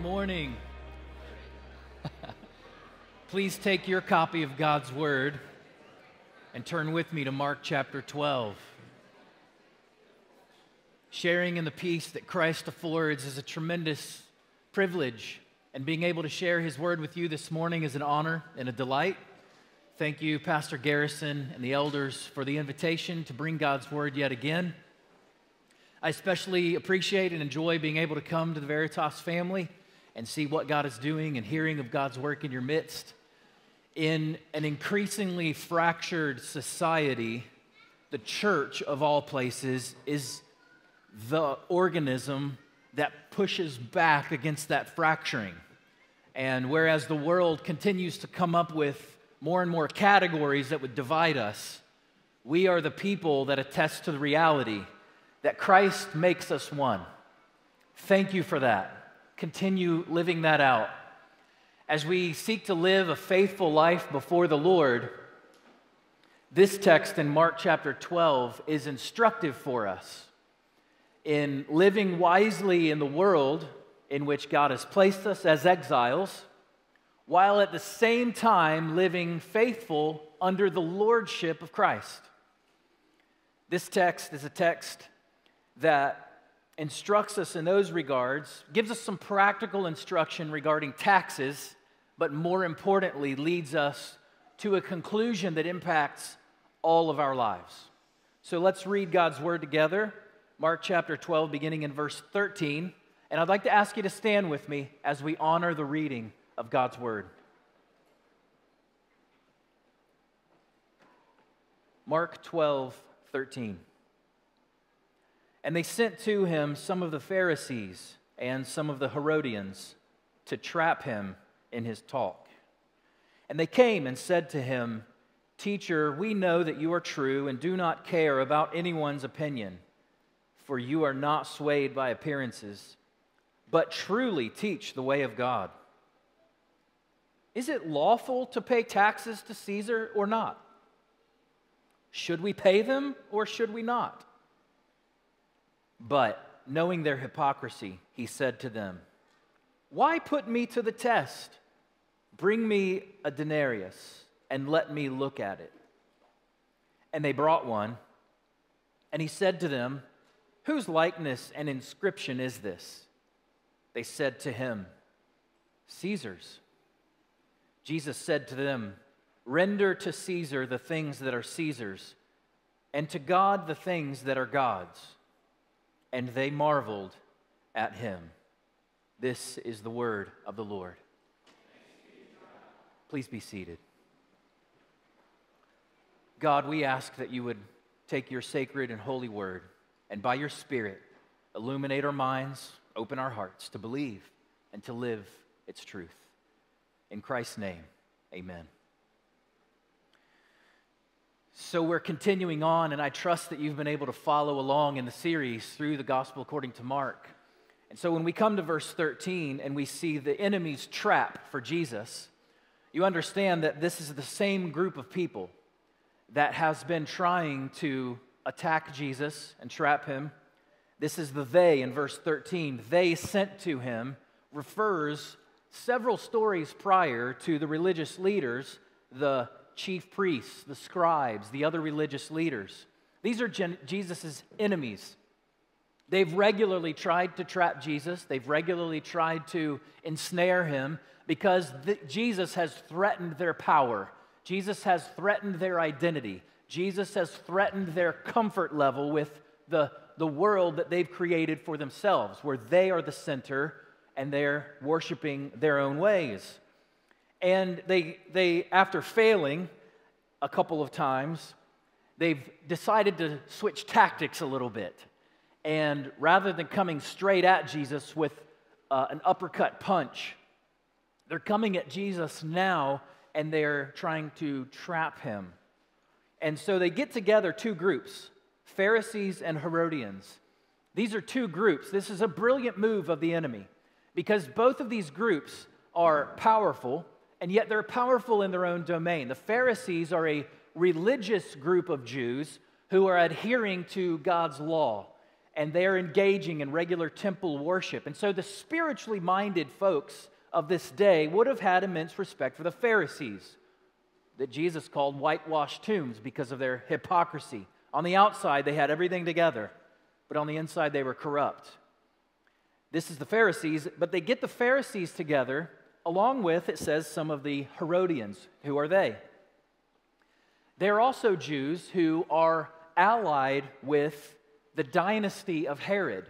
morning. Please take your copy of God's Word and turn with me to Mark chapter 12. Sharing in the peace that Christ affords is a tremendous privilege, and being able to share His Word with you this morning is an honor and a delight. Thank you, Pastor Garrison and the elders, for the invitation to bring God's Word yet again. I especially appreciate and enjoy being able to come to the Veritas family and see what God is doing and hearing of God's work in your midst. In an increasingly fractured society, the church of all places is the organism that pushes back against that fracturing. And whereas the world continues to come up with more and more categories that would divide us, we are the people that attest to the reality that Christ makes us one. Thank you for that. Continue living that out. As we seek to live a faithful life before the Lord, this text in Mark chapter 12 is instructive for us in living wisely in the world in which God has placed us as exiles, while at the same time living faithful under the lordship of Christ. This text is a text that instructs us in those regards, gives us some practical instruction regarding taxes, but more importantly, leads us to a conclusion that impacts all of our lives. So let's read God's word together. Mark chapter 12, beginning in verse 13. And I'd like to ask you to stand with me as we honor the reading of God's word. Mark 12, 13. And they sent to him some of the Pharisees and some of the Herodians to trap him in his talk. And they came and said to him, Teacher, we know that you are true and do not care about anyone's opinion, for you are not swayed by appearances, but truly teach the way of God. Is it lawful to pay taxes to Caesar or not? Should we pay them or should we not? But knowing their hypocrisy, he said to them, Why put me to the test? Bring me a denarius and let me look at it. And they brought one. And he said to them, Whose likeness and inscription is this? They said to him, Caesar's. Jesus said to them, Render to Caesar the things that are Caesar's, and to God the things that are God's and they marveled at him. This is the word of the Lord. Please be seated. God, we ask that you would take your sacred and holy word and by your Spirit illuminate our minds, open our hearts to believe and to live its truth. In Christ's name, amen. So we're continuing on, and I trust that you've been able to follow along in the series through the gospel according to Mark. And so when we come to verse 13 and we see the enemy's trap for Jesus, you understand that this is the same group of people that has been trying to attack Jesus and trap him. This is the they in verse 13. They sent to him refers several stories prior to the religious leaders, the chief priests, the scribes, the other religious leaders. These are Jesus' enemies. They've regularly tried to trap Jesus, they've regularly tried to ensnare him because Jesus has threatened their power. Jesus has threatened their identity. Jesus has threatened their comfort level with the, the world that they've created for themselves, where they are the center and they're worshiping their own ways. And they, they, after failing a couple of times, they've decided to switch tactics a little bit. And rather than coming straight at Jesus with uh, an uppercut punch, they're coming at Jesus now and they're trying to trap him. And so they get together two groups Pharisees and Herodians. These are two groups. This is a brilliant move of the enemy because both of these groups are powerful and yet they're powerful in their own domain. The Pharisees are a religious group of Jews who are adhering to God's law. and they're engaging in regular temple worship. And so the spiritually minded folks of this day would have had immense respect for the Pharisees that Jesus called whitewashed tombs because of their hypocrisy. On the outside, they had everything together, but on the inside, they were corrupt. This is the Pharisees, but they get the Pharisees together along with, it says, some of the Herodians. Who are they? They're also Jews who are allied with the dynasty of Herod.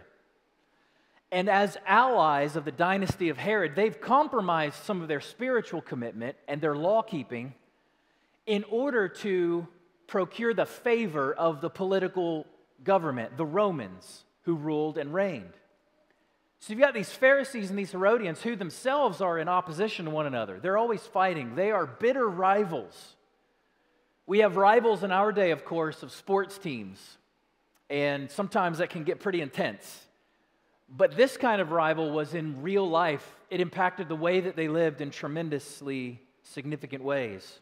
And as allies of the dynasty of Herod, they've compromised some of their spiritual commitment and their law keeping in order to procure the favor of the political government, the Romans who ruled and reigned. So you've got these Pharisees and these Herodians who themselves are in opposition to one another. They're always fighting, they are bitter rivals. We have rivals in our day, of course, of sports teams, and sometimes that can get pretty intense. But this kind of rival was in real life, it impacted the way that they lived in tremendously significant ways.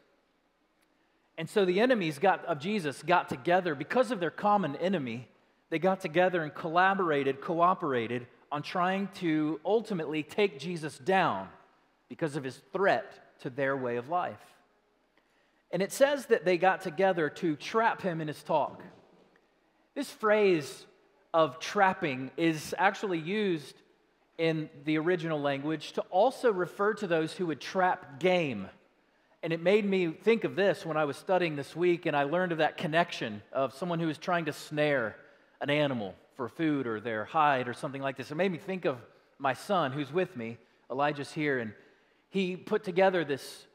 And so the enemies got, of Jesus got together because of their common enemy. They got together and collaborated, cooperated on trying to ultimately take Jesus down because of his threat to their way of life. And it says that they got together to trap him in his talk. This phrase of trapping is actually used in the original language to also refer to those who would trap game. And it made me think of this when I was studying this week, and I learned of that connection of someone who was trying to snare an animal for food or their hide or something like this. It made me think of my son who's with me. Elijah's here, and he put together this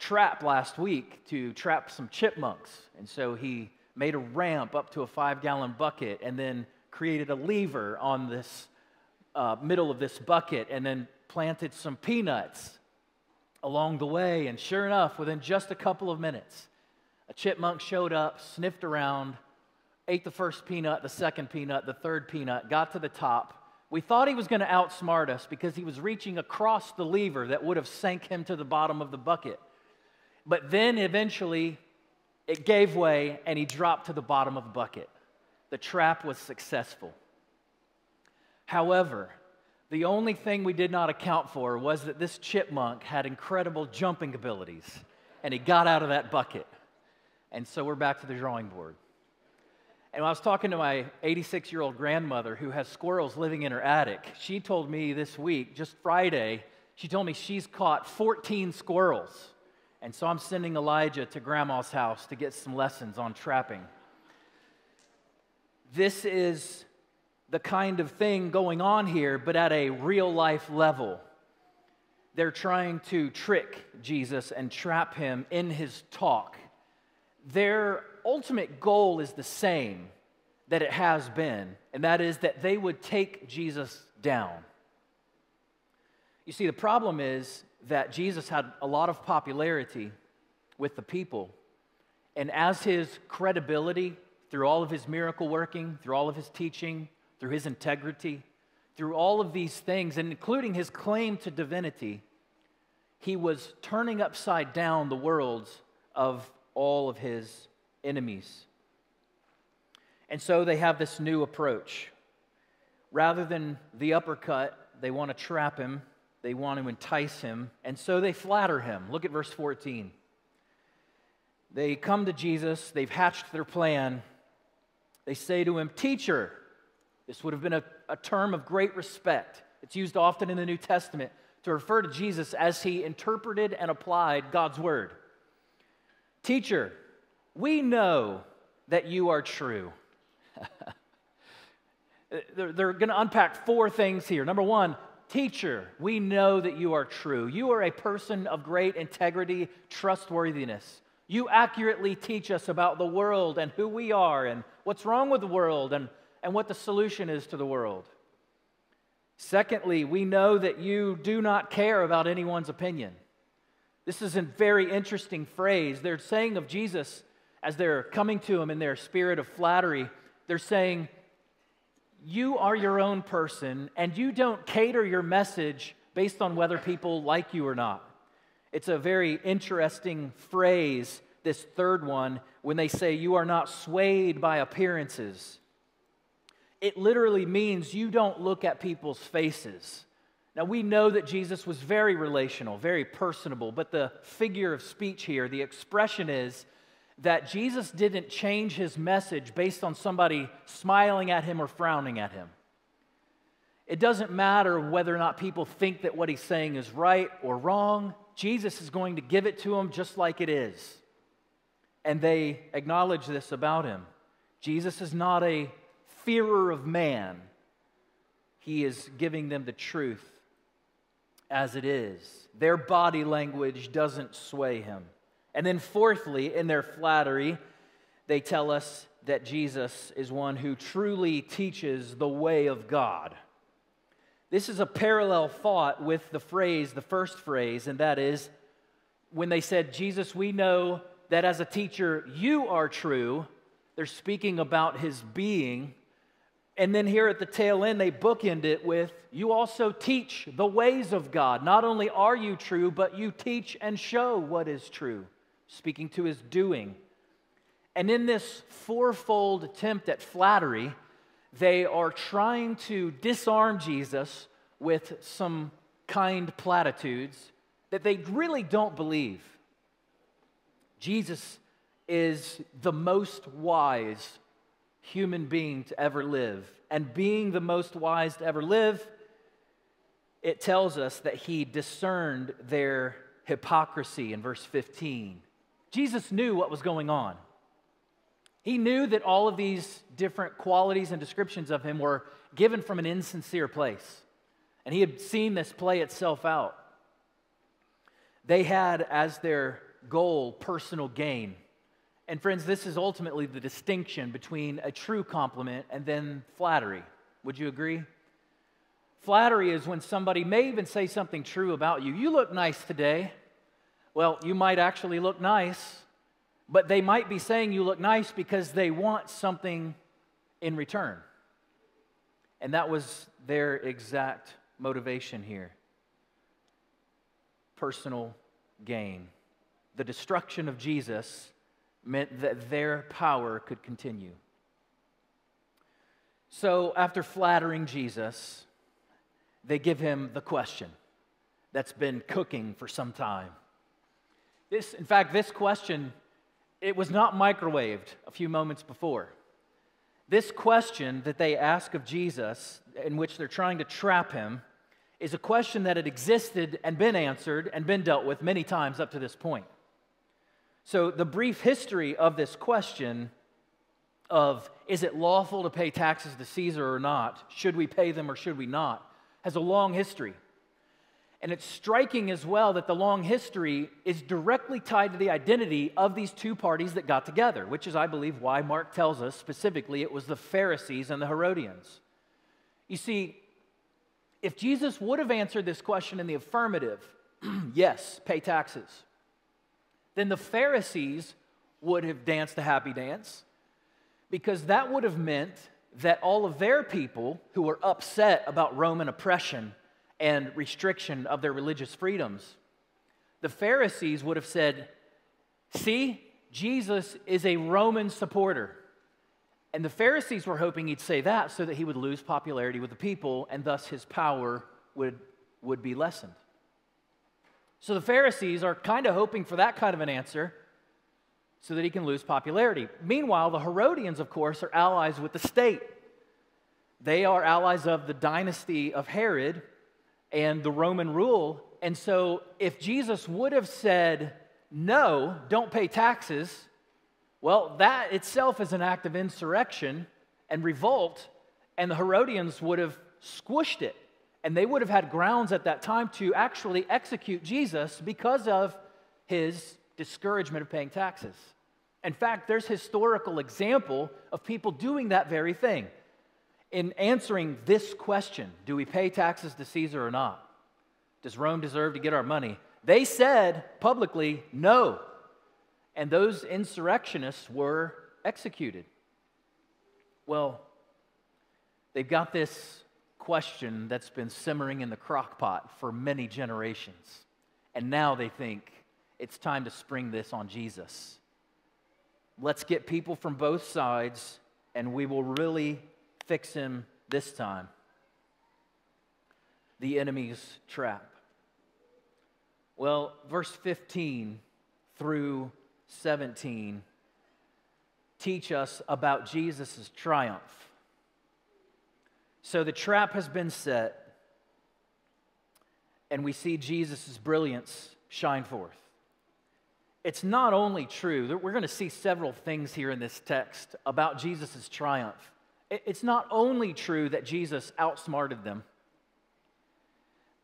trap last week to trap some chipmunks. And so he made a ramp up to a five gallon bucket and then created a lever on this uh, middle of this bucket and then planted some peanuts along the way. And sure enough, within just a couple of minutes, a chipmunk showed up, sniffed around, ate the first peanut, the second peanut, the third peanut, got to the top. We thought he was going to outsmart us because he was reaching across the lever that would have sank him to the bottom of the bucket. But then eventually it gave way and he dropped to the bottom of the bucket. The trap was successful. However, the only thing we did not account for was that this chipmunk had incredible jumping abilities and he got out of that bucket. And so we're back to the drawing board. And I was talking to my 86 year old grandmother who has squirrels living in her attic. She told me this week, just Friday, she told me she's caught 14 squirrels. And so I'm sending Elijah to grandma's house to get some lessons on trapping. This is the kind of thing going on here, but at a real life level. They're trying to trick Jesus and trap him in his talk. Their ultimate goal is the same that it has been, and that is that they would take Jesus down. You see, the problem is that Jesus had a lot of popularity with the people, and as his credibility through all of his miracle working, through all of his teaching, through his integrity, through all of these things, and including his claim to divinity, he was turning upside down the worlds of all of his enemies. And so they have this new approach. Rather than the uppercut, they want to trap him, they want to entice him, and so they flatter him. Look at verse 14. They come to Jesus, they've hatched their plan. They say to him, Teacher, this would have been a, a term of great respect. It's used often in the New Testament to refer to Jesus as he interpreted and applied God's word. Teacher, we know that you are true. they're, they're going to unpack four things here. Number one, teacher, we know that you are true. You are a person of great integrity, trustworthiness. You accurately teach us about the world and who we are and what's wrong with the world and and what the solution is to the world. Secondly, we know that you do not care about anyone's opinion. This is a very interesting phrase. They're saying of Jesus, as they're coming to him in their spirit of flattery, they're saying, You are your own person, and you don't cater your message based on whether people like you or not. It's a very interesting phrase, this third one, when they say, You are not swayed by appearances. it literally means you don't look at people's faces. Now, we know that Jesus was very relational, very personable, but the figure of speech here, the expression is that Jesus didn't change his message based on somebody smiling at him or frowning at him. It doesn't matter whether or not people think that what he's saying is right or wrong, Jesus is going to give it to them just like it is. And they acknowledge this about him. Jesus is not a fearer of man, he is giving them the truth as it is. Their body language doesn't sway him. And then, fourthly, in their flattery, they tell us that Jesus is one who truly teaches the way of God. This is a parallel thought with the phrase, the first phrase, and that is when they said, Jesus, we know that as a teacher you are true, they're speaking about his being. And then here at the tail end, they bookend it with, You also teach the ways of God. Not only are you true, but you teach and show what is true, speaking to his doing. And in this fourfold attempt at flattery, they are trying to disarm Jesus with some kind platitudes that they really don't believe. Jesus is the most wise human being to ever live. And being the most wise to ever live, it tells us that he discerned their hypocrisy in verse 15. Jesus knew what was going on. He knew that all of these different qualities and descriptions of him were given from an insincere place. And he had seen this play itself out. They had as their goal personal gain. And friends, this is ultimately the distinction between a true compliment and then flattery. Would you agree? Flattery is when somebody may even say something true about you. You look nice today. Well, you might actually look nice, but they might be saying you look nice because they want something in return. And that was their exact motivation here personal gain. The destruction of Jesus meant that their power could continue. So, after flattering Jesus, they give him the question that's been cooking for some time. This, in fact, this question, it was not microwaved a few moments before. This question that they ask of Jesus, in which they're trying to trap him, is a question that had existed and been answered and been dealt with many times up to this point. So, the brief history of this question of is it lawful to pay taxes to Caesar or not? Should we pay them or should we not? has a long history. And it's striking as well that the long history is directly tied to the identity of these two parties that got together, which is, I believe, why Mark tells us specifically it was the Pharisees and the Herodians. You see, if Jesus would have answered this question in the affirmative, yes, pay taxes, then the Pharisees would have danced a happy dance because that would have meant that all of their people who were upset about Roman oppression and restriction of their religious freedoms, the Pharisees would have said, See, Jesus is a Roman supporter. And the Pharisees were hoping he'd say that so that he would lose popularity with the people and thus his power would, would be lessened. So the Pharisees are kind of hoping for that kind of an answer so that he can lose popularity. Meanwhile, the Herodians, of course, are allies with the state. They are allies of the dynasty of Herod and the Roman rule. And so, if Jesus would have said, No, don't pay taxes, well, that itself is an act of insurrection and revolt, and the Herodians would have squished it. And they would have had grounds at that time to actually execute Jesus because of his discouragement of paying taxes. In fact, there's historical example of people doing that very thing. In answering this question, do we pay taxes to Caesar or not? Does Rome deserve to get our money? They said publicly, no. And those insurrectionists were executed. Well, they've got this question that's been simmering in the crock pot for many generations. And now they think it's time to spring this on Jesus. Let's get people from both sides, and we will really fix him this time. The enemy's trap. Well, verse 15 through 17 teach us about Jesus' triumph. So the trap has been set, and we see Jesus' brilliance shine forth. It's not only true, we're going to see several things here in this text about Jesus' triumph. It's not only true that Jesus outsmarted them,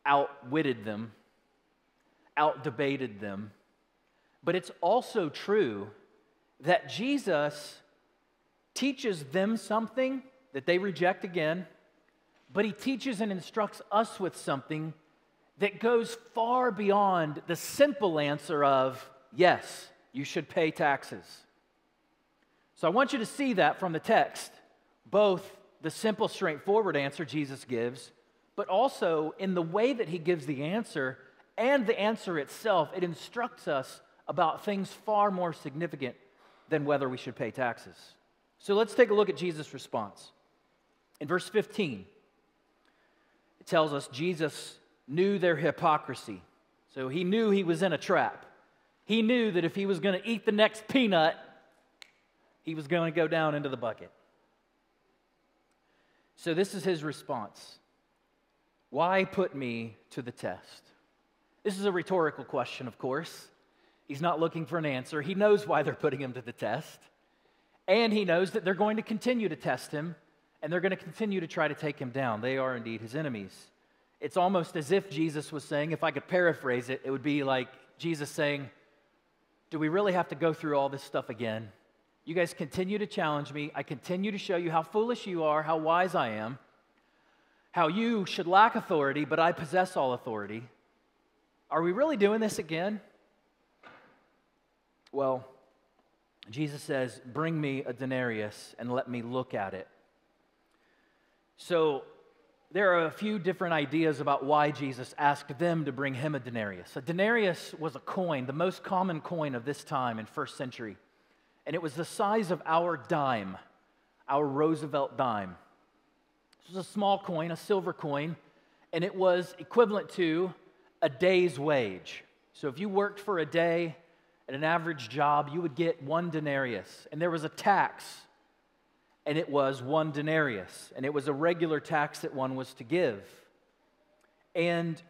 outwitted them, outdebated them, but it's also true that Jesus teaches them something that they reject again, but he teaches and instructs us with something that goes far beyond the simple answer of, yes, you should pay taxes. So I want you to see that from the text, both the simple, straightforward answer Jesus gives, but also in the way that he gives the answer and the answer itself, it instructs us about things far more significant than whether we should pay taxes. So let's take a look at Jesus' response. In verse 15, it tells us Jesus knew their hypocrisy. So he knew he was in a trap. He knew that if he was going to eat the next peanut, he was going to go down into the bucket. So this is his response Why put me to the test? This is a rhetorical question, of course. He's not looking for an answer. He knows why they're putting him to the test. And he knows that they're going to continue to test him and they're going to continue to try to take him down. They are indeed his enemies. It's almost as if Jesus was saying, if I could paraphrase it, it would be like Jesus saying, Do we really have to go through all this stuff again? You guys continue to challenge me. I continue to show you how foolish you are, how wise I am, how you should lack authority, but I possess all authority. Are we really doing this again? Well, Jesus says, Bring me a denarius and let me look at it. So, there are a few different ideas about why Jesus asked them to bring him a denarius. A denarius was a coin, the most common coin of this time in first century, and it was the size of our dime, our Roosevelt dime. This was a small coin, a silver coin, and it was equivalent to a day's wage. So if you worked for a day, at an average job, you would get one denarius. And there was a tax, and it was one denarius. And it was a regular tax that one was to give. And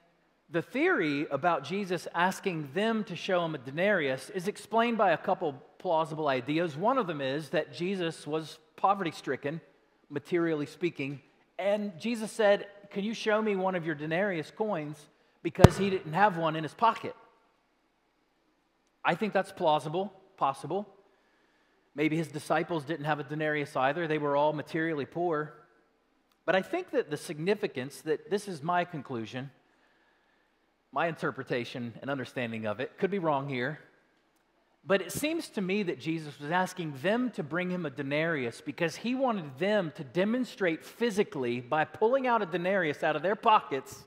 the theory about Jesus asking them to show him a denarius is explained by a couple plausible ideas. One of them is that Jesus was poverty stricken, materially speaking, and Jesus said, Can you show me one of your denarius coins? Because he didn't have one in his pocket. I think that's plausible, possible. Maybe his disciples didn't have a denarius either, they were all materially poor. But I think that the significance, that this is my conclusion, my interpretation and understanding of it, could be wrong here. But it seems to me that Jesus was asking them to bring him a denarius because he wanted them to demonstrate physically by pulling out a denarius out of their pockets.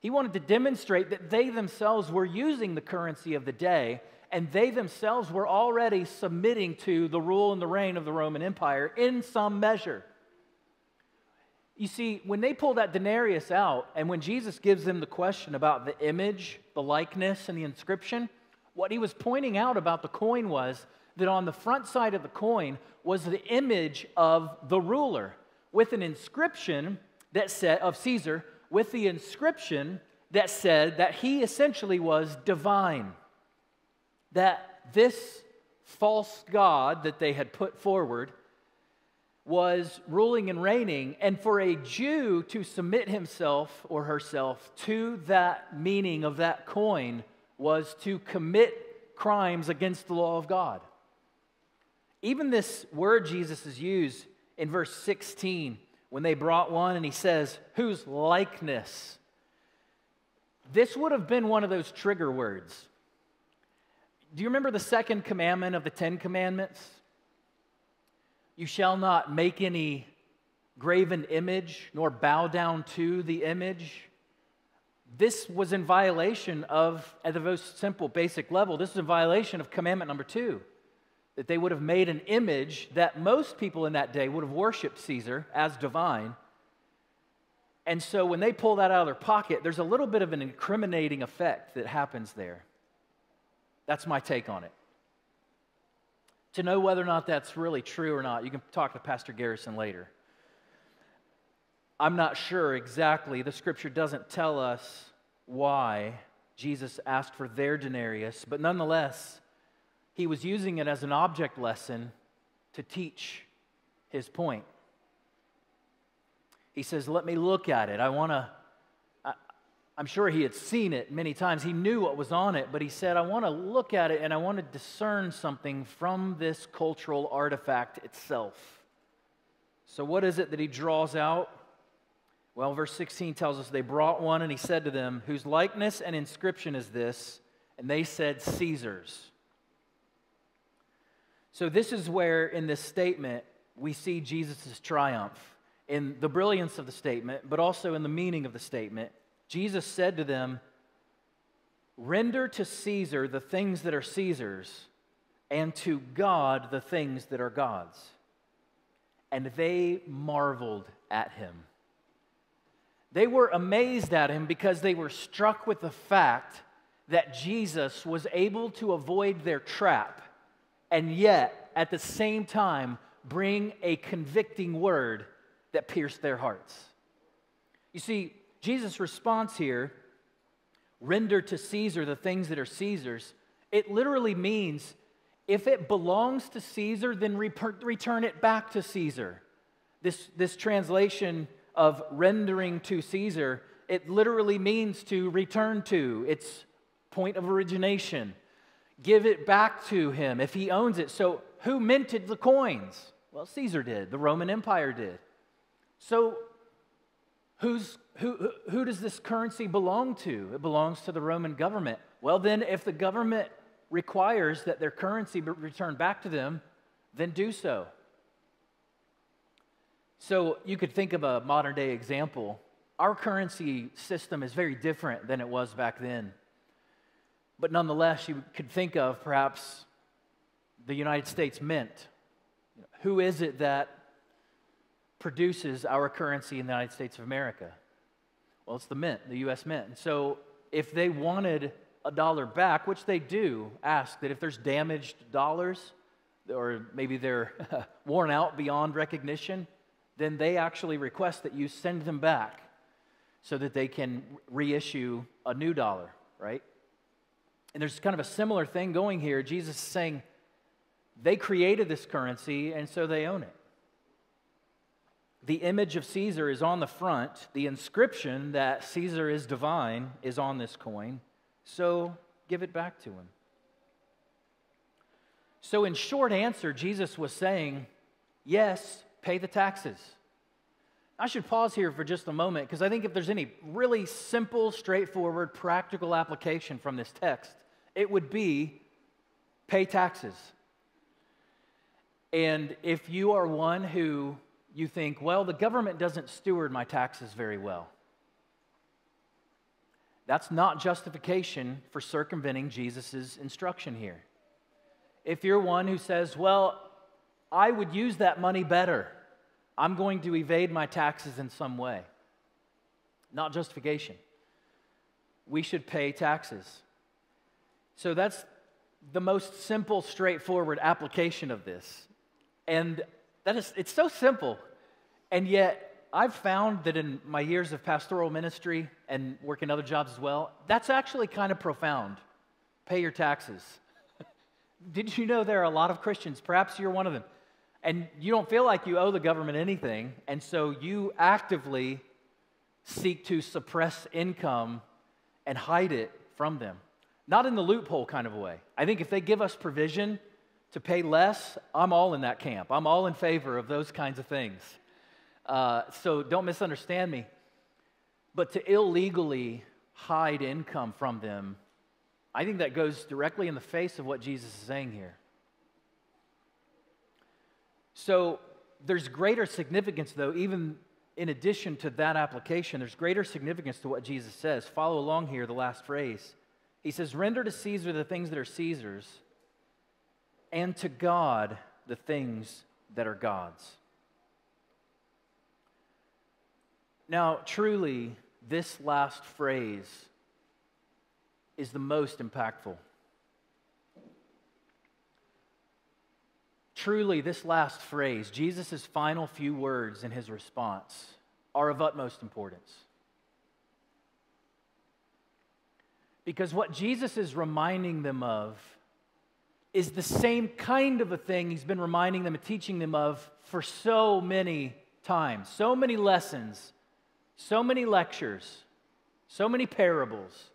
He wanted to demonstrate that they themselves were using the currency of the day and they themselves were already submitting to the rule and the reign of the Roman Empire in some measure. You see, when they pull that denarius out, and when Jesus gives them the question about the image, the likeness, and the inscription, what he was pointing out about the coin was that on the front side of the coin was the image of the ruler with an inscription that said, of Caesar, with the inscription that said that he essentially was divine that this false God that they had put forward was ruling and reigning, and for a Jew to submit himself or herself to that meaning of that coin was to commit crimes against the law of God. Even this word Jesus has used in verse 16 when they brought one and he says, Whose likeness? This would have been one of those trigger words do you remember the second commandment of the Ten Commandments? You shall not make any graven image nor bow down to the image. This was in violation of, at the most simple, basic level, this was in violation of commandment number two that they would have made an image that most people in that day would have worshiped Caesar as divine. And so when they pull that out of their pocket, there's a little bit of an incriminating effect that happens there. That's my take on it. To know whether or not that's really true or not, you can talk to Pastor Garrison later. I'm not sure exactly. The scripture doesn't tell us why Jesus asked for their denarius, but nonetheless, he was using it as an object lesson to teach his point. He says, Let me look at it. I want to. I'm sure he had seen it many times. He knew what was on it, but he said, I want to look at it and I want to discern something from this cultural artifact itself. So, what is it that he draws out? Well, verse 16 tells us they brought one and he said to them, Whose likeness and inscription is this? And they said, Caesar's. So, this is where in this statement we see Jesus' triumph in the brilliance of the statement, but also in the meaning of the statement. Jesus said to them, Render to Caesar the things that are Caesar's, and to God the things that are God's. And they marveled at him. They were amazed at him because they were struck with the fact that Jesus was able to avoid their trap and yet, at the same time, bring a convicting word that pierced their hearts. You see, Jesus' response here, render to Caesar the things that are Caesar's, it literally means if it belongs to Caesar, then return it back to Caesar. This, this translation of rendering to Caesar, it literally means to return to, its point of origination. Give it back to him if he owns it. So, who minted the coins? Well, Caesar did, the Roman Empire did. So, who's, who, who does this currency belong to? It belongs to the Roman government. Well, then, if the government requires that their currency be returned back to them, then do so. So you could think of a modern day example. Our currency system is very different than it was back then. But nonetheless, you could think of perhaps the United States Mint. Who is it that produces our currency in the United States of America? Well, it's the Mint, the US Mint. So if they wanted a dollar back, which they do ask that if there's damaged dollars or maybe they're worn out beyond recognition, then they actually request that you send them back so that they can reissue a new dollar, right? And there's kind of a similar thing going here. Jesus is saying they created this currency and so they own it. The image of Caesar is on the front. The inscription that Caesar is divine is on this coin. So give it back to him. So, in short answer, Jesus was saying, Yes, pay the taxes. I should pause here for just a moment because I think if there's any really simple, straightforward, practical application from this text, it would be pay taxes. And if you are one who you think, well, the government doesn't steward my taxes very well, that's not justification for circumventing Jesus' instruction here. If you're one who says, well, I would use that money better, I'm going to evade my taxes in some way. Not justification. We should pay taxes. So that's the most simple, straightforward application of this. And that is, it's so simple. And yet, I've found that in my years of pastoral ministry and working other jobs as well, that's actually kind of profound. Pay your taxes. Did you know there are a lot of Christians, perhaps you're one of them, and you don't feel like you owe the government anything, and so you actively seek to suppress income and hide it from them. Not in the loophole kind of way. I think if they give us provision to pay less, I'm all in that camp. I'm all in favor of those kinds of things. Uh, so don't misunderstand me. But to illegally hide income from them, I think that goes directly in the face of what Jesus is saying here. So there's greater significance, though, even in addition to that application, there's greater significance to what Jesus says. Follow along here, the last phrase. He says, Render to Caesar the things that are Caesar's, and to God the things that are God's. Now, truly, this last phrase is the most impactful. Truly, this last phrase, Jesus' final few words in his response, are of utmost importance. Because what Jesus is reminding them of is the same kind of a thing he's been reminding them and teaching them of for so many times, so many lessons, so many lectures, so many parables.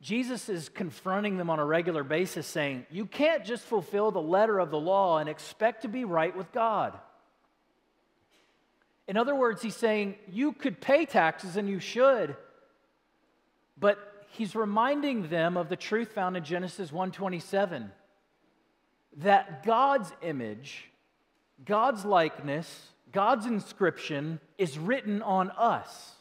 Jesus is confronting them on a regular basis, saying, You can't just fulfill the letter of the law and expect to be right with God. In other words, he's saying, You could pay taxes and you should, but he's reminding them of the truth found in Genesis 1:27 that God's image, God's likeness, God's inscription is written on us.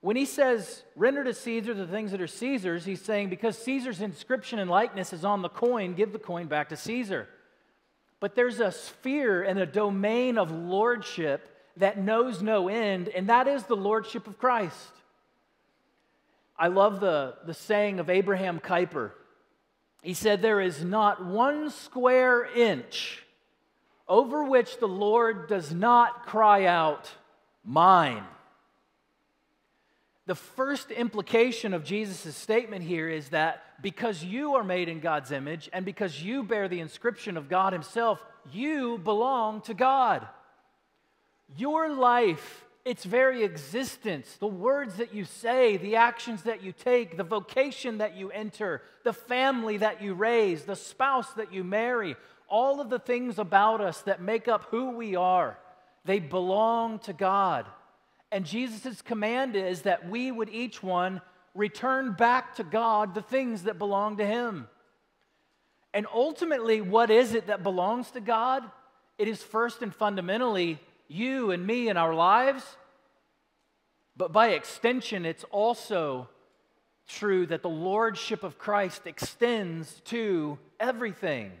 When he says, render to Caesar the things that are Caesar's, he's saying, because Caesar's inscription and likeness is on the coin, give the coin back to Caesar. But there's a sphere and a domain of lordship that knows no end, and that is the lordship of Christ. I love the, the saying of Abraham Kuyper. He said, There is not one square inch over which the Lord does not cry out, Mine. The first implication of Jesus' statement here is that because you are made in God's image and because you bear the inscription of God Himself, you belong to God. Your life, its very existence, the words that you say, the actions that you take, the vocation that you enter, the family that you raise, the spouse that you marry, all of the things about us that make up who we are, they belong to God. And Jesus' command is that we would each one return back to God the things that belong to Him. And ultimately, what is it that belongs to God? It is first and fundamentally you and me and our lives. But by extension, it's also true that the Lordship of Christ extends to everything.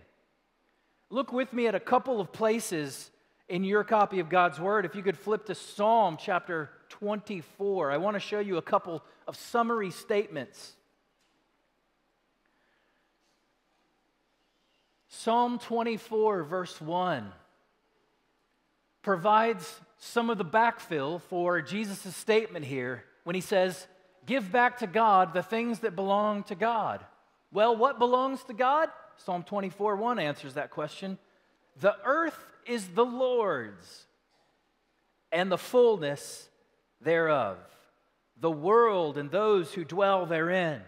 Look with me at a couple of places in your copy of God's Word, if you could flip to Psalm chapter 24, I want to show you a couple of summary statements. Psalm 24, verse 1, provides some of the backfill for Jesus' statement here when he says, Give back to God the things that belong to God. Well, what belongs to God? Psalm 24, 1 answers that question. The earth is the Lord's and the fullness thereof, the world and those who dwell therein.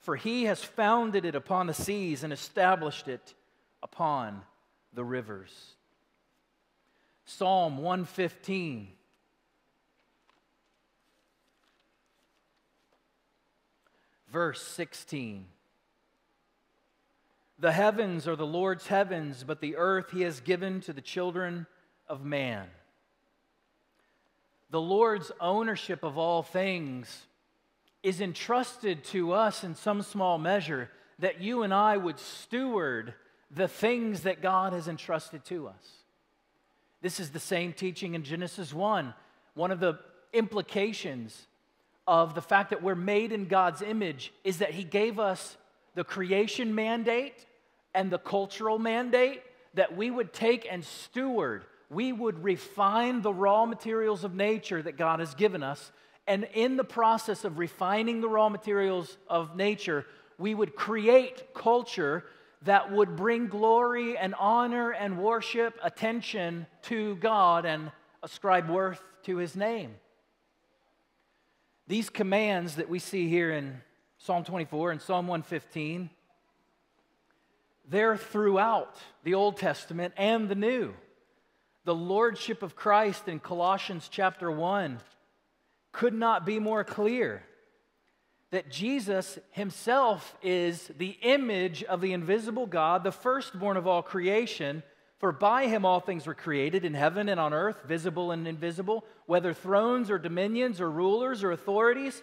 For he has founded it upon the seas and established it upon the rivers. Psalm 115. Verse 16. The heavens are the Lord's heavens, but the earth he has given to the children of man. The Lord's ownership of all things is entrusted to us in some small measure that you and I would steward the things that God has entrusted to us. This is the same teaching in Genesis 1. One of the implications of the fact that we're made in God's image is that He gave us the creation mandate and the cultural mandate that we would take and steward. We would refine the raw materials of nature that God has given us. And in the process of refining the raw materials of nature, we would create culture that would bring glory and honor and worship, attention to God, and ascribe worth to his name. These commands that we see here in Psalm 24 and Psalm 115 they're throughout the Old Testament and the New. The lordship of Christ in Colossians chapter 1 could not be more clear that Jesus himself is the image of the invisible God, the firstborn of all creation. For by him all things were created in heaven and on earth, visible and invisible, whether thrones or dominions or rulers or authorities,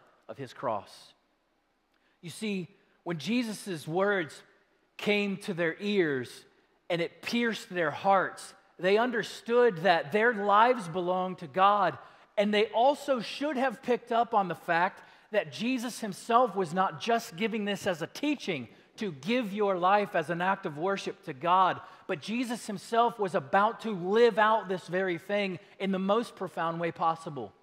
of his cross. You see, when Jesus' words came to their ears and it pierced their hearts. They understood that their lives belonged to God, and they also should have picked up on the fact that Jesus himself was not just giving this as a teaching to give your life as an act of worship to God, but Jesus himself was about to live out this very thing in the most profound way possible.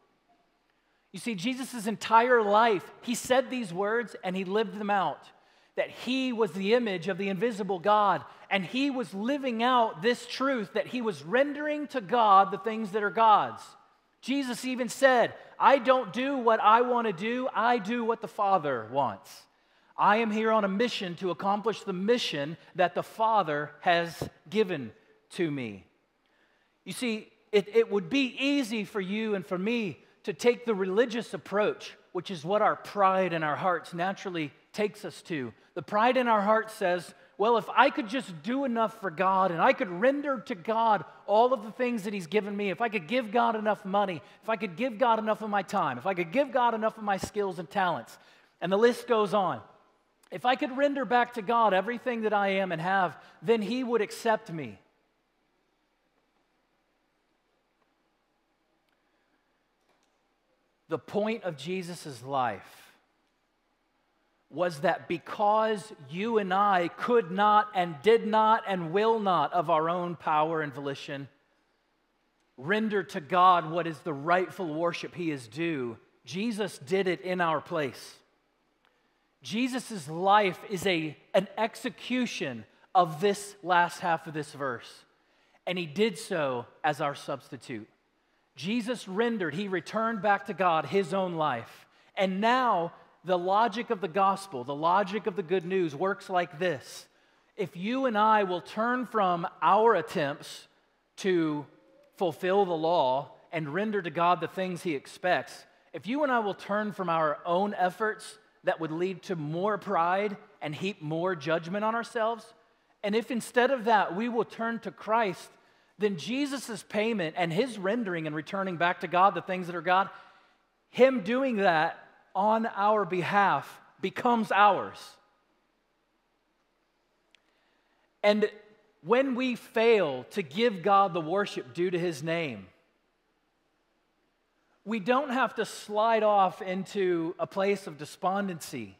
You see, Jesus' entire life, he said these words and he lived them out that he was the image of the invisible God, and he was living out this truth that he was rendering to God the things that are God's. Jesus even said, I don't do what I want to do, I do what the Father wants. I am here on a mission to accomplish the mission that the Father has given to me. You see, it, it would be easy for you and for me to take the religious approach, which is what our pride and our hearts naturally takes us to. The pride in our heart says, well, if I could just do enough for God and I could render to God all of the things that He's given me, if I could give God enough money, if I could give God enough of my time, if I could give God enough of my skills and talents, and the list goes on. If I could render back to God everything that I am and have, then He would accept me. The point of Jesus' life was that because you and I could not and did not and will not of our own power and volition render to God what is the rightful worship he is due, Jesus did it in our place. Jesus' life is a, an execution of this last half of this verse, and he did so as our substitute. Jesus rendered, he returned back to God his own life. And now the logic of the gospel, the logic of the good news works like this. If you and I will turn from our attempts to fulfill the law and render to God the things He expects, if you and I will turn from our own efforts that would lead to more pride and heap more judgment on ourselves, and if instead of that we will turn to Christ, then Jesus' payment and His rendering and returning back to God the things that are God, Him doing that on our behalf becomes ours. And when we fail to give God the worship due to his name, we don't have to slide off into a place of despondency.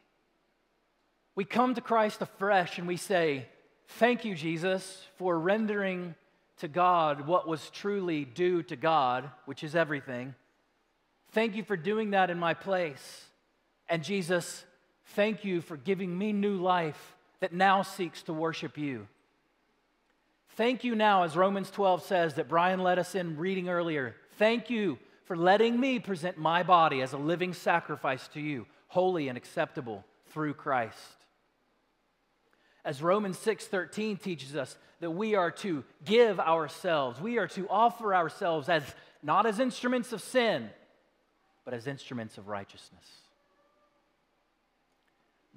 We come to Christ afresh and we say, Thank you, Jesus, for rendering to God what was truly due to God, which is everything. Thank you for doing that in my place. And Jesus, thank you for giving me new life that now seeks to worship you. Thank you now, as Romans 12 says, that Brian led us in reading earlier. Thank you for letting me present my body as a living sacrifice to you, holy and acceptable through Christ. As Romans 6:13 teaches us that we are to give ourselves, we are to offer ourselves as not as instruments of sin, but as instruments of righteousness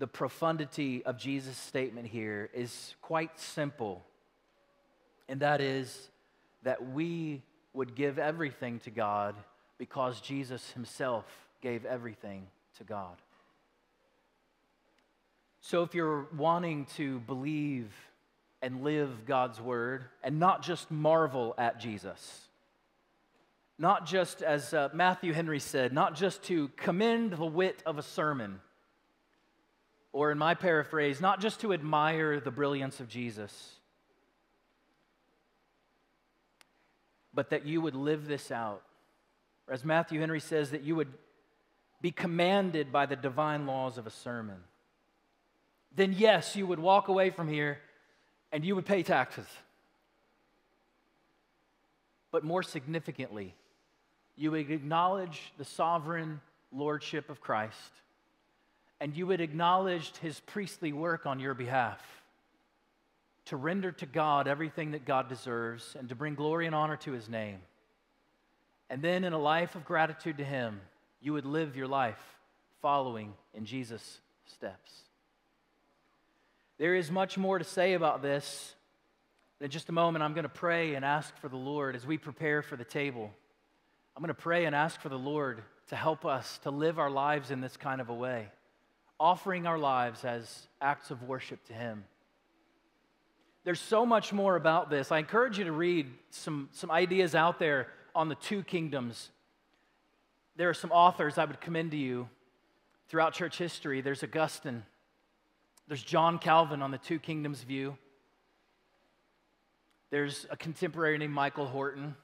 the profundity of Jesus' statement here is quite simple, and that is that we would give everything to God because Jesus himself gave everything to God. So, if you're wanting to believe and live God's word and not just marvel at Jesus, not just, as uh, Matthew Henry said, not just to commend the wit of a sermon or in my paraphrase, not just to admire the brilliance of Jesus, but that you would live this out. As Matthew Henry says, that you would be commanded by the divine laws of a sermon. Then, yes, you would walk away from here and you would pay taxes. But more significantly, you would acknowledge the sovereign lordship of Christ and you would acknowledge his priestly work on your behalf. to render to God everything that God deserves and to bring glory and honor to his name. And then, in a life of gratitude to him, you would live your life following in Jesus' steps. There is much more to say about this. In just a moment, I'm going to pray and ask for the Lord as we prepare for the table. I'm going to pray and ask for the Lord to help us to live our lives in this kind of a way, offering our lives as acts of worship to Him. There's so much more about this. I encourage you to read some, some ideas out there on the two kingdoms. There are some authors I would commend to you throughout church history. There's Augustine, there's John Calvin on the two kingdoms view. There's a contemporary named Michael Horton.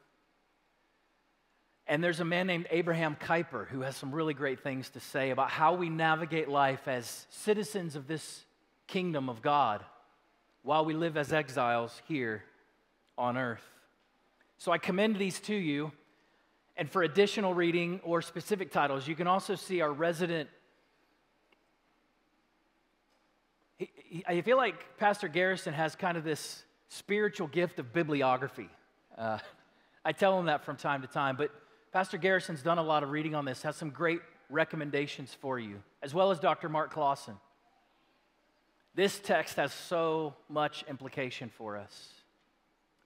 And there's a man named Abraham Kuyper who has some really great things to say about how we navigate life as citizens of this kingdom of God while we live as exiles here on earth. So I commend these to you. And for additional reading or specific titles, you can also see our resident. I feel like Pastor Garrison has kind of this spiritual gift of bibliography. Uh, I tell him that from time to time, but Pastor Garrison's done a lot of reading on this, has some great recommendations for you, as well as Dr. Mark Clausen. This text has so much implication for us.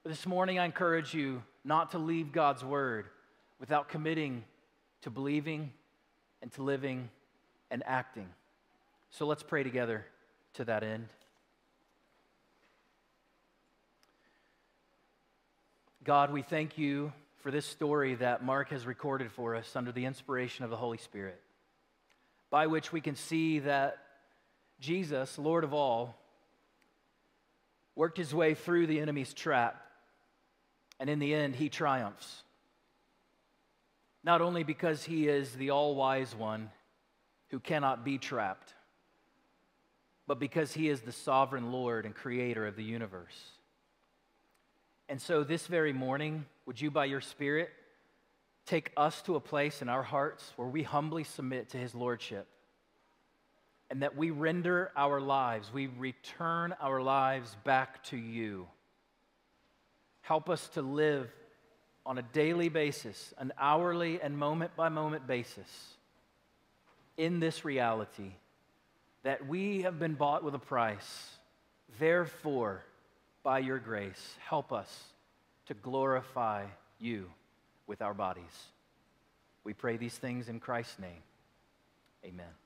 This morning, I encourage you not to leave God's word without committing to believing and to living and acting. So let's pray together to that end. God, we thank you for this story that Mark has recorded for us under the inspiration of the Holy Spirit, by which we can see that Jesus, Lord of all, worked his way through the enemy's trap, and in the end, he triumphs. Not only because he is the all wise one who cannot be trapped, but because he is the sovereign Lord and creator of the universe. And so, this very morning, would you, by your Spirit, take us to a place in our hearts where we humbly submit to his Lordship? and that we render our lives, we return our lives back to you. Help us to live on a daily basis, an hourly and moment by moment basis, in this reality that we have been bought with a price. Therefore, by your grace, help us to glorify you with our bodies. We pray these things in Christ's name. Amen.